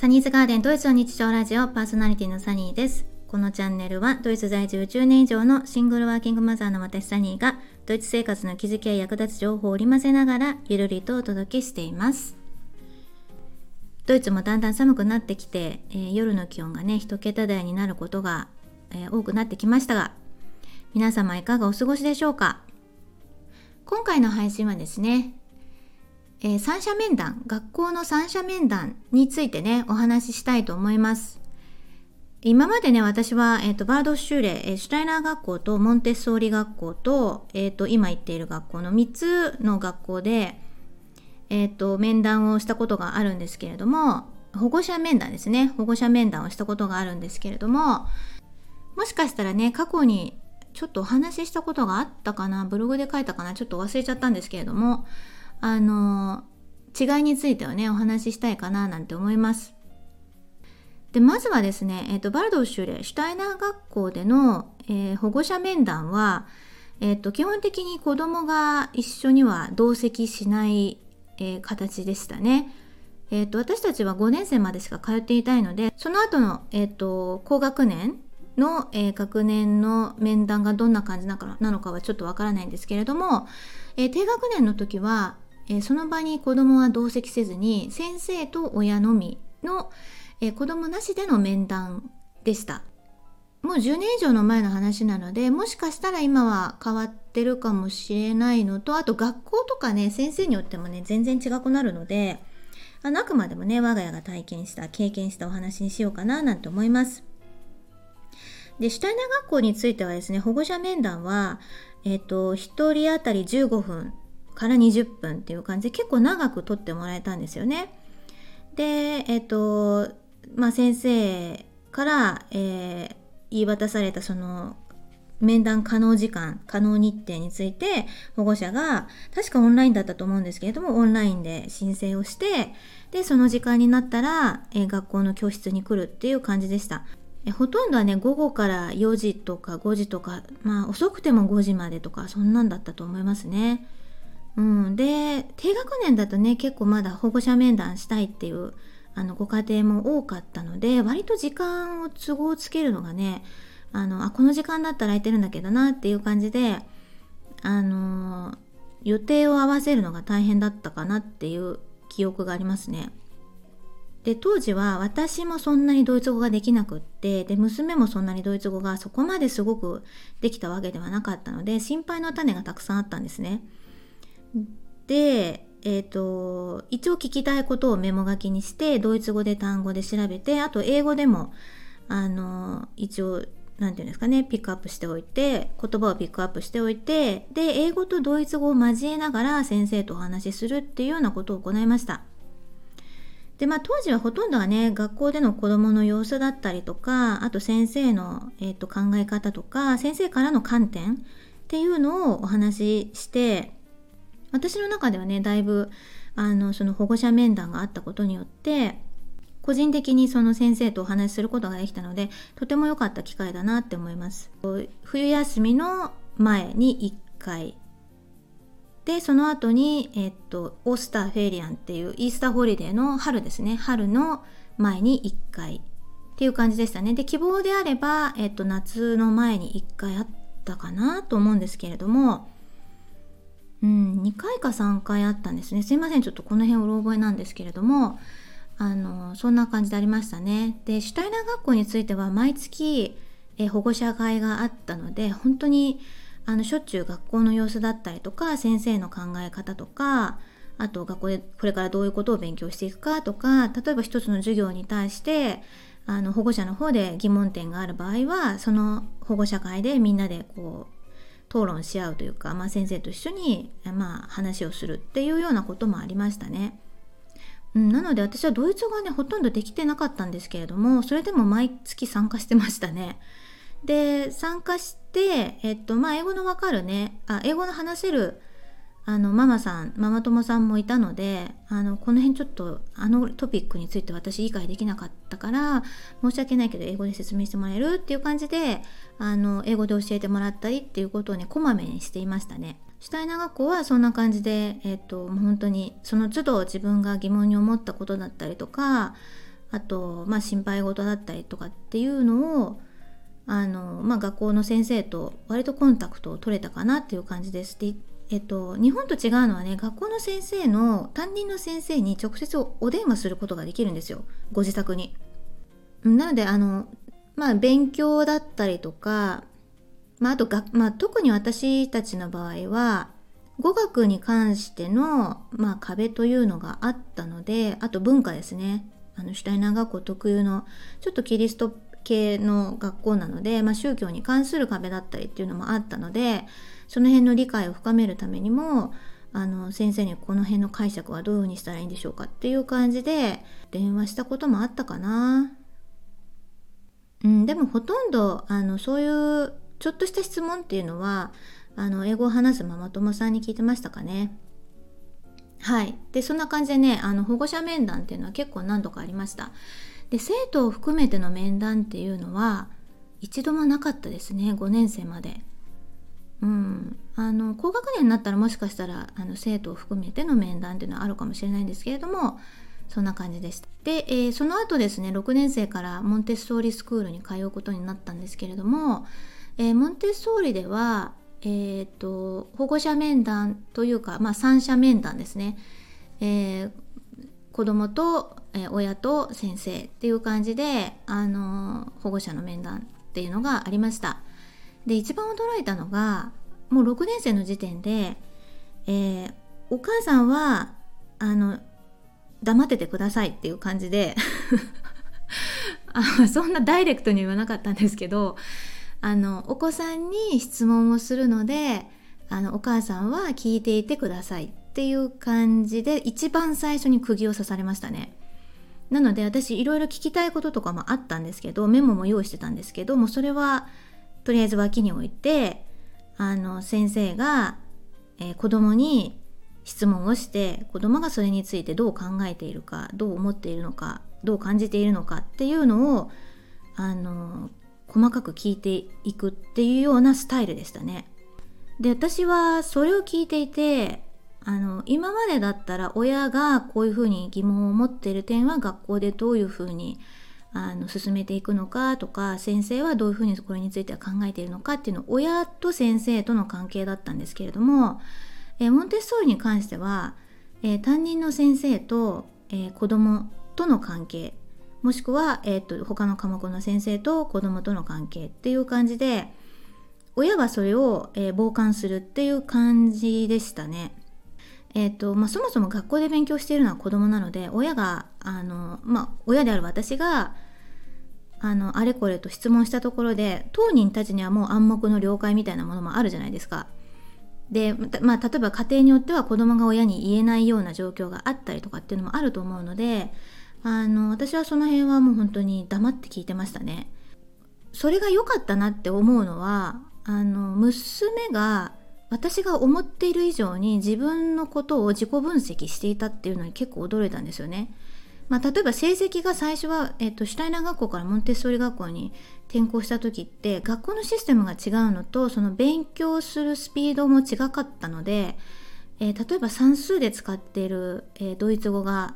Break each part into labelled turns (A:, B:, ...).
A: サニーズガーデンドイツの日常ラジオパーソナリティのサニーです。このチャンネルはドイツ在住10年以上のシングルワーキングマザーの私サニーがドイツ生活の気づきや役立つ情報を織り交ぜながらゆるりとお届けしています。ドイツもだんだん寒くなってきて、えー、夜の気温がね1桁台になることが、えー、多くなってきましたが皆様いかがお過ごしでしょうか？今回の配信はですねえー、三者面談、学校の三者面談についてね、お話ししたいと思います。今までね、私は、えっ、ー、と、バードシューレ、えー、シュタイナー学校とモンテッソーリ学校と、えっ、ー、と、今行っている学校の3つの学校で、えっ、と、面談をしたことがあるんですけれども、保護者面談ですね。保護者面談をしたことがあるんですけれども、もしかしたらね、過去にちょっとお話ししたことがあったかな、ブログで書いたかな、ちょっと忘れちゃったんですけれども、あの違いについてはねお話ししたいかななんて思います。でまずはですね、えーと、バルドシュレシュタイナー学校での、えー、保護者面談は、えーと、基本的に子どもが一緒には同席しない、えー、形でしたね。えーと、私たちは5年生までしか通っていたいのでその後の、えー、と高学年の、えー、学年の面談がどんな感じなのかはちょっとわからないんですけれども、えー、低学年の時はえその場に子供は同席せずに先生と親のみの、え子供なしでの面談でした。もう10年以上の前の話なのでもしかしたら今は変わってるかもしれないのとあと学校とかね先生によってもね全然違くなるのであのあくまでもね我が家が体験した経験したお話にしようかななんて思います。でシュタイナー学校についてはですね保護者面談はえっ、ー、と1人当たり15分から20分っていう感じで結構長く撮ってもらえたんですよね。で、えっ、と、まあ、先生から、えー、言い渡されたその面談可能時間、可能日程について保護者が確かオンラインだったと思うんですけれどもオンラインで申請をしてでその時間になったら、えー、学校の教室に来るっていう感じでした。ほとんどはね午後から4時とか5時とかまあ遅くても5時までとかそんなんだったと思いますね。うん、で低学年だとね結構まだ保護者面談したいっていうあのご家庭も多かったので割と時間を都合つけるのがねあのあこの時間だったら空いてるんだけどなっていう感じであの予定を合わせるのが大変だったかなっていう記憶がありますね。で当時は私もそんなにドイツ語ができなくってで娘もそんなにドイツ語がそこまですごくできたわけではなかったので心配の種がたくさんあったんですね。で、えーと、一応聞きたいことをメモ書きにしてドイツ語で単語で調べてあと英語でもあの一応何て言うんですかねピックアップしておいて言葉をピックアップしておいてで英語とドイツ語を交えながら先生とお話しするっていうようなことを行いました。でまあ、当時はほとんどはね学校での子どもの様子だったりとかあと先生の、えーと考え方とか先生からの観点っていうのをお話しして私の中ではねだいぶあのその保護者面談があったことによって個人的にその先生とお話しすることができたのでとても良かった機会だなって思います。冬休みの前に1回。でその後に、えっと、オースターフェイリアンっていうイースターホリデーの春ですね。春の前に1回。っていう感じでしたね。で希望であれば、えっと、夏の前に1回あったかなと思うんですけれどもうん、2回か3回あったんですね。すいませんちょっとこの辺うろ覚えなんですけれども。あのそんな感じでありましたね。でシュタイナー学校については毎月え保護者会があったので本当にあのしょっちゅう学校の様子だったりとか先生の考え方とかあと学校でこれからどういうことを勉強していくかとか例えば一つの授業に対してあの保護者の方で疑問点がある場合はその保護者会でみんなでこう討論し合うというか、まあ、先生と一緒に、まあ、話をするっていうようなこともありましたね。うん、なので私はドイツ語がねほとんどできてなかったんですけれどもそれでも毎月参加してましたね。で参加して、えっとまあ、英語のわかるねあ英語の話せるあのママさんママ友さんもいたのであのこの辺ちょっとあのトピックについて私理解できなかったから申し訳ないけど英語で説明してもらえるっていう感じであの英語で教えてもらったりっていうことをねこまめにしていましたね。シュタイナ学校はそんな感じで、えっと、もう本当にその都度自分が疑問に思ったことだったりとかあと、まあ、心配事だったりとかっていうのをあの、まあ、学校の先生と割とコンタクトを取れたかなっていう感じです。でえっと、日本と違うのはね学校の先生の担任の先生に直接お電話することができるんですよご自宅に。なのであのまあ勉強だったりとか、まあ、あとが、まあ、特に私たちの場合は語学に関しての、まあ、壁というのがあったのであと文化ですねあのシュタイナー学校特有のちょっとキリスト系の学校なので、まあ、宗教に関する壁だったりっていうのもあったのでその辺の理解を深めるためにもあの先生にこの辺の解釈はどういうふうにしたらいいんでしょうかっていう感じで電話したこともあったかな。うん、でもほとんどあのそういうちょっとした質問っていうのはあの英語を話すママ友さんに聞いてましたかね。はい。で、そんな感じでね、あの保護者面談っていうのは結構何度かありました。で生徒を含めての面談っていうのは一度もなかったですね5年生まで。うん、あの高学年になったらもしかしたらあの生徒を含めての面談っていうのはあるかもしれないんですけれどもそんな感じでした。で、えー、その後ですね6年生からモンテッソーリスクールに通うことになったんですけれども、えー、モンテッソーリでは、えーと、保護者面談というか、まあ、三者面談ですね、えー、子供とえ、親と先生っていう感じで、あの保護者の面談っていうのがありました。で一番驚いたのがもう6年生の時点で、えー、お母さんはあの黙っててくださいっていう感じで あそんなダイレクトに言わなかったんですけどあのお子さんに質問をするのであのお母さんは聞いていてくださいっていう感じで一番最初に釘を刺されましたね。なので私いろいろ聞きたいこととかもあったんですけどメモも用意してたんですけどもそれはとりあえず脇に置いてあの先生が、えー、子供に質問をして子供がそれについてどう考えているかどう思っているのかどう感じているのかっていうのをあの細かく聞いていくっていうようなスタイルでしたね。で私はそれを聞いていてあの今までだったら親がこういうふうに疑問を持っている点は学校でどういうふうにあの進めていくのかとか先生はどういうふうにこれについては考えているのかっていうのを親と先生との関係だったんですけれども、えー、モンテッソーリに関しては、えー、担任の先生と、えー、子供との関係もしくは、えーと、と他の科目の先生と子供との関係っていう感じで親がそれを、え、傍観するっていう感じでしたね。えーとまあ、そもそも学校で勉強しているのは子供なので親があの、まあ、親である私があのあれこれと質問したところで当人たちにはもう暗黙の了解みたいなものもあるじゃないですか。で、まあ、例えば家庭によっては子供が親に言えないような状況があったりとかっていうのもあると思うのであの私はその辺はもう本当に黙って聞いてましたね。それが良かったなって思うのはあの娘が私が思っている以上に自分のことを自己分析していたっていうのに結構驚いたんですよね。まあ、例えば成績が最初は、えっと、シュタイナー学校からモンテッソーリ学校に転校した時って学校のシステムが違うのとその勉強するスピードも違かったので、えー、例えば算数で使っている、えー、ドイツ語が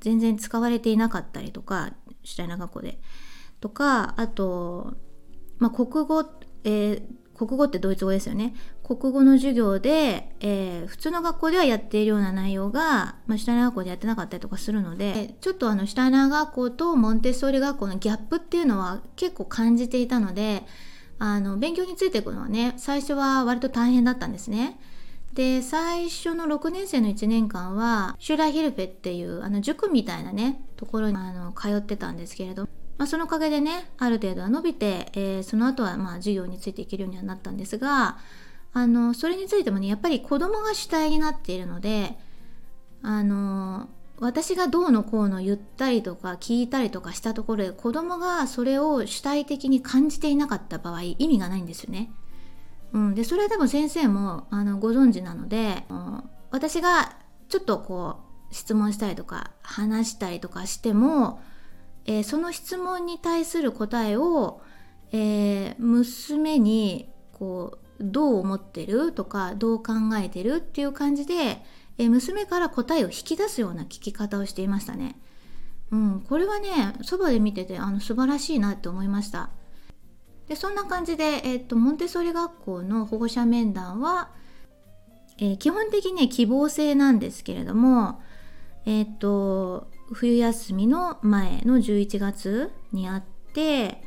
A: 全然使われていなかったりとかシュタイナー学校でとかあと、まあ、国語、えー、国語ってドイツ語ですよね国語の授業で、えー、普通の学校ではやっているような内容が、まあ、シュタイナー学校でやってなかったりとかするのでちょっとあのシュタイナー学校とモンテッソーリ学校のギャップっていうのは結構感じていたのであの勉強についていくのはね最初は割と大変だったんですね。で最初の6年生の1年間はシュラヒルフェっていうあの塾みたいなねところにあの通ってたんですけれどまあ、そのおかげでねある程度は伸びて、えー、その後はまあ授業についていけるようにはなったんですがあのそれについてもねやっぱり子供が主体になっているのであの私がどうのこうの言ったりとか聞いたりとかしたところで子供がそれを主体的に感じていなかった場合意味がないんですよね。うん、でそれは多分先生もあのご存知なので私がちょっとこう質問したりとか話したりとかしてもえー、その質問に対する答えを、えー、娘にこうどう思ってるとかどう考えてるっていう感じで、え、娘から答えを引き出すような聞き方をしていましたね。うん、これはねそばで見ててあの素晴らしいなって思いましたでそんな感じで、え、っとモンテソリ学校の保護者面談は、えー、基本的にね希望制なんですけれどもえ、っと冬休みの前の11月にあって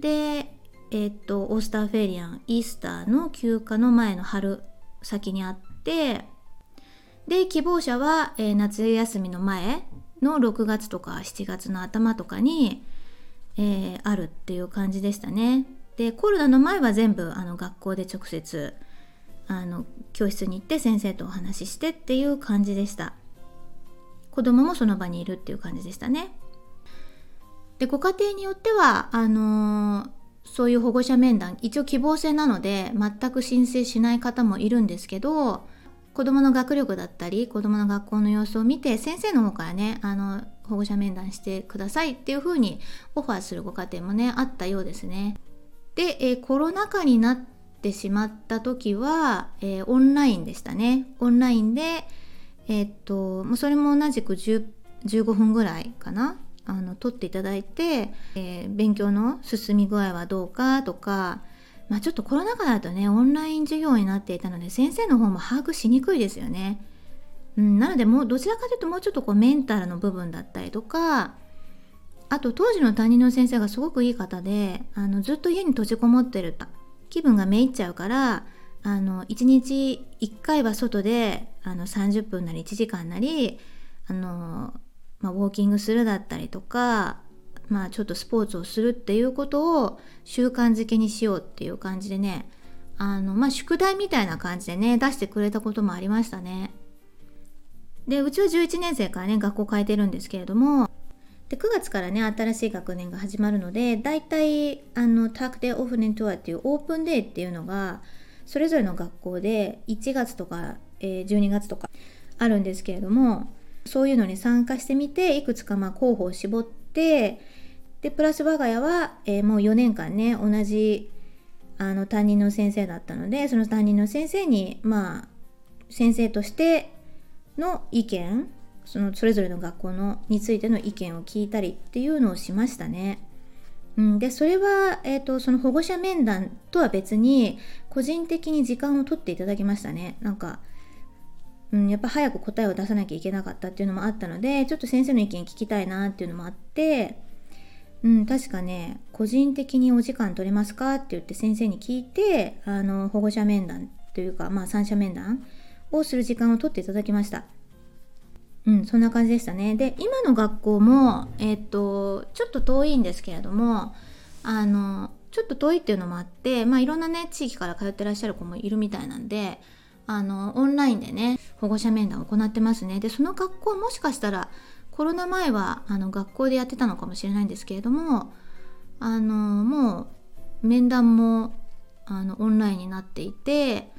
A: でえっとオースターフェリアンイースターの休暇の前の春先にあってで希望者は、えー、夏休みの前の6月とか7月の頭とかに、えー、あるっていう感じでしたね。でコロナの前は全部あの学校で直接あの教室に行って先生とお話ししてっていう感じでした。子供もその場にいるっていう感じでしたね。でご家庭によってはあのー、そういう保護者面談一応希望制なので全く申請しない方もいるんですけど子どもの学力だったり子どもの学校の様子を見て先生の方からねあの保護者面談してくださいっていうふうにオファーするご家庭もねあったようですね。で、えー、コロナ禍になってしまった時は、えー、オンラインでしたね。オンラインで、えー、っともうそれも同じく15分ぐらいかなあの取っていただいて、え勉強の進み具合はどうかとかまあ、ちょっとコロナ禍だとねオンライン授業になっていたので先生の方も把握しにくいですよね。うん、なのでもうどちらかというともうちょっとこうメンタルの部分だったりとかあと当時の担任の先生がすごくいい方であのずっと家に閉じこもってると気分がめいっちゃうからあの1日1回は外であの30分なり1時間なりあの、まあ、ウォーキングするだったりとかまあちょっとスポーツをするっていうことを習慣づけにしようっていう感じでねあのまあ宿題みたいな感じでね出してくれたこともありましたね。でうちは11年生からね学校変えてるんですけれどもで9月からね新しい学年が始まるのでだいたいあのタークデーオフネントアっていうオープンデーっていうのがそれぞれの学校で1月とか、えー、12月とかあるんですけれどもそういうのに参加してみていくつかまあ候補を絞ってでプラス我が家は、えー、もう4年間ね同じあの担任の先生だったのでその担任の先生にまあ先生としての意見そのそれぞれの学校のについての意見を聞いたりっていうのをしましたね。うん、でそれは、えーと、その保護者面談とは別に個人的に時間を取っていただきましたね。なんか、うん、やっぱ早く答えを出さなきゃいけなかったっていうのもあったのでちょっと先生の意見聞きたいなっていうのもあってうん、確かね個人的にお時間取れますかって言って先生に聞いてあの保護者面談というか、まあ、三者面談をする時間を取っていただきました。うん、そんな感じでしたね。で、今の学校も、えっ、と、ちょっと遠いんですけれども、あの、ちょっと遠いっていうのもあって、まあ、いろんなね、地域から通ってらっしゃる子もいるみたいなんで、あの、オンラインでね、保護者面談を行ってますね。で、その学校もしかしたら、コロナ前はあの学校でやってたのかもしれないんですけれどもあのもう面談もあのオンラインになっていて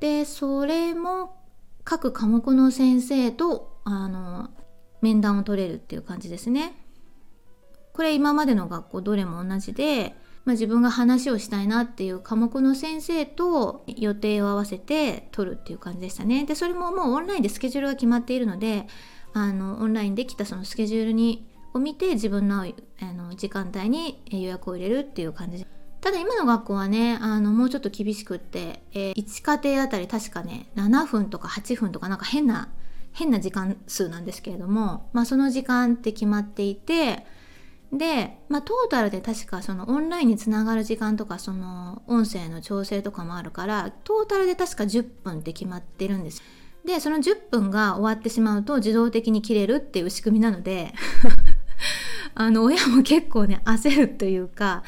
A: でそれも各科目の先生とあの面談を取れるっていう感じですね。これ今までの学校どれも同じで、まあ、自分が話をしたいなっていう科目の先生と予定を合わせて取るっていう感じでしたね。でそれももうオンラインでスケジュールが決まっているのであのオンラインできたそのスケジュールにを見て自分のあの時間帯に予約を入れるっていう感じただ今の学校はねあのもうちょっと厳しくって、えー、1家庭あたり確かね7分とか8分とかなんか変な変な時間数なんですけれども、まあ、その時間って決まっていてで、まあ、トータルで確かそのオンラインにつながる時間とかその音声の調整とかもあるからトータルで確か10分って決まってるんですでその10分が終わってしまうと自動的に切れるっていう仕組みなので あの親も結構ね焦るというか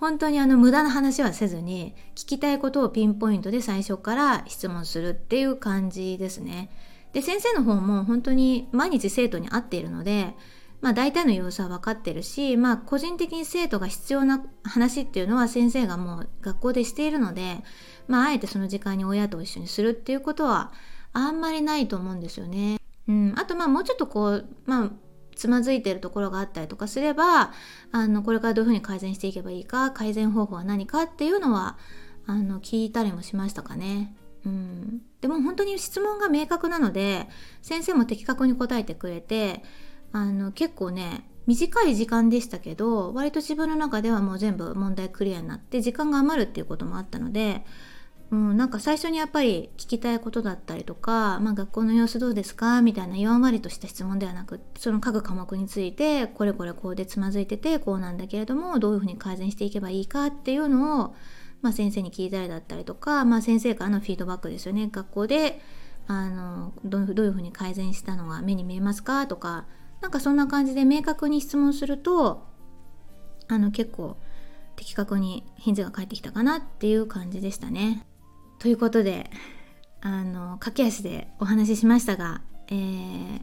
A: 本当にあの無駄な話はせずに聞きたいことをピンポイントで最初から質問するっていう感じですね。で先生の方も本当に毎日生徒に会っているので、まあ、大体の様子は分かってるし、まあ、個人的に生徒が必要な話っていうのは先生がもう学校でしているので、まあ、あえてその時間に親と一緒にするっていうことはあんまりないと思うんですよね。うん、あとまあもうちょっとこうまあつまずいてるところがあったりとかすればあのこれからどういうふうに改善していけばいいか改善方法は何かっていうのはあの聞いたりもしましたかね。うん、でも本当に質問が明確なので先生も的確に答えてくれてあの結構ね短い時間でしたけど割と自分の中ではもう全部問題クリアになって時間が余るっていうこともあったので、うん、なんか最初にやっぱり聞きたいことだったりとか、まあ、学校の様子どうですか？みたいな4割とした質問ではなくその各科目についてこれこれこうでつまずいててこうなんだけれどもどういうふうに改善していけばいいか？っていうのを、まあ、先生に聞いたりだったりとか、まあ、先生からのフィードバックですよね。学校であのどういうふうに改善したのが目に見えますか？とかなんかそんな感じで明確に質問するとあの結構的確に返事が返ってきたかなっていう感じでしたね。ということであの駆け足でお話ししましたが、えー、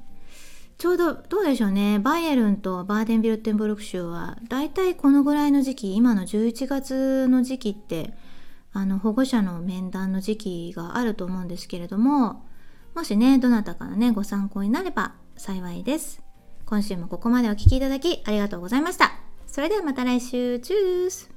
A: ちょうどどうでしょうねバイエルンとバーデンビルテンブルク州はだいたいこのぐらいの時期今の11月の時期ってあの保護者の面談の時期があると思うんですけれどももしねどなたかのねご参考になれば幸いです。今週もここまでお聴きいただきありがとうございました。それではまた来週。チュース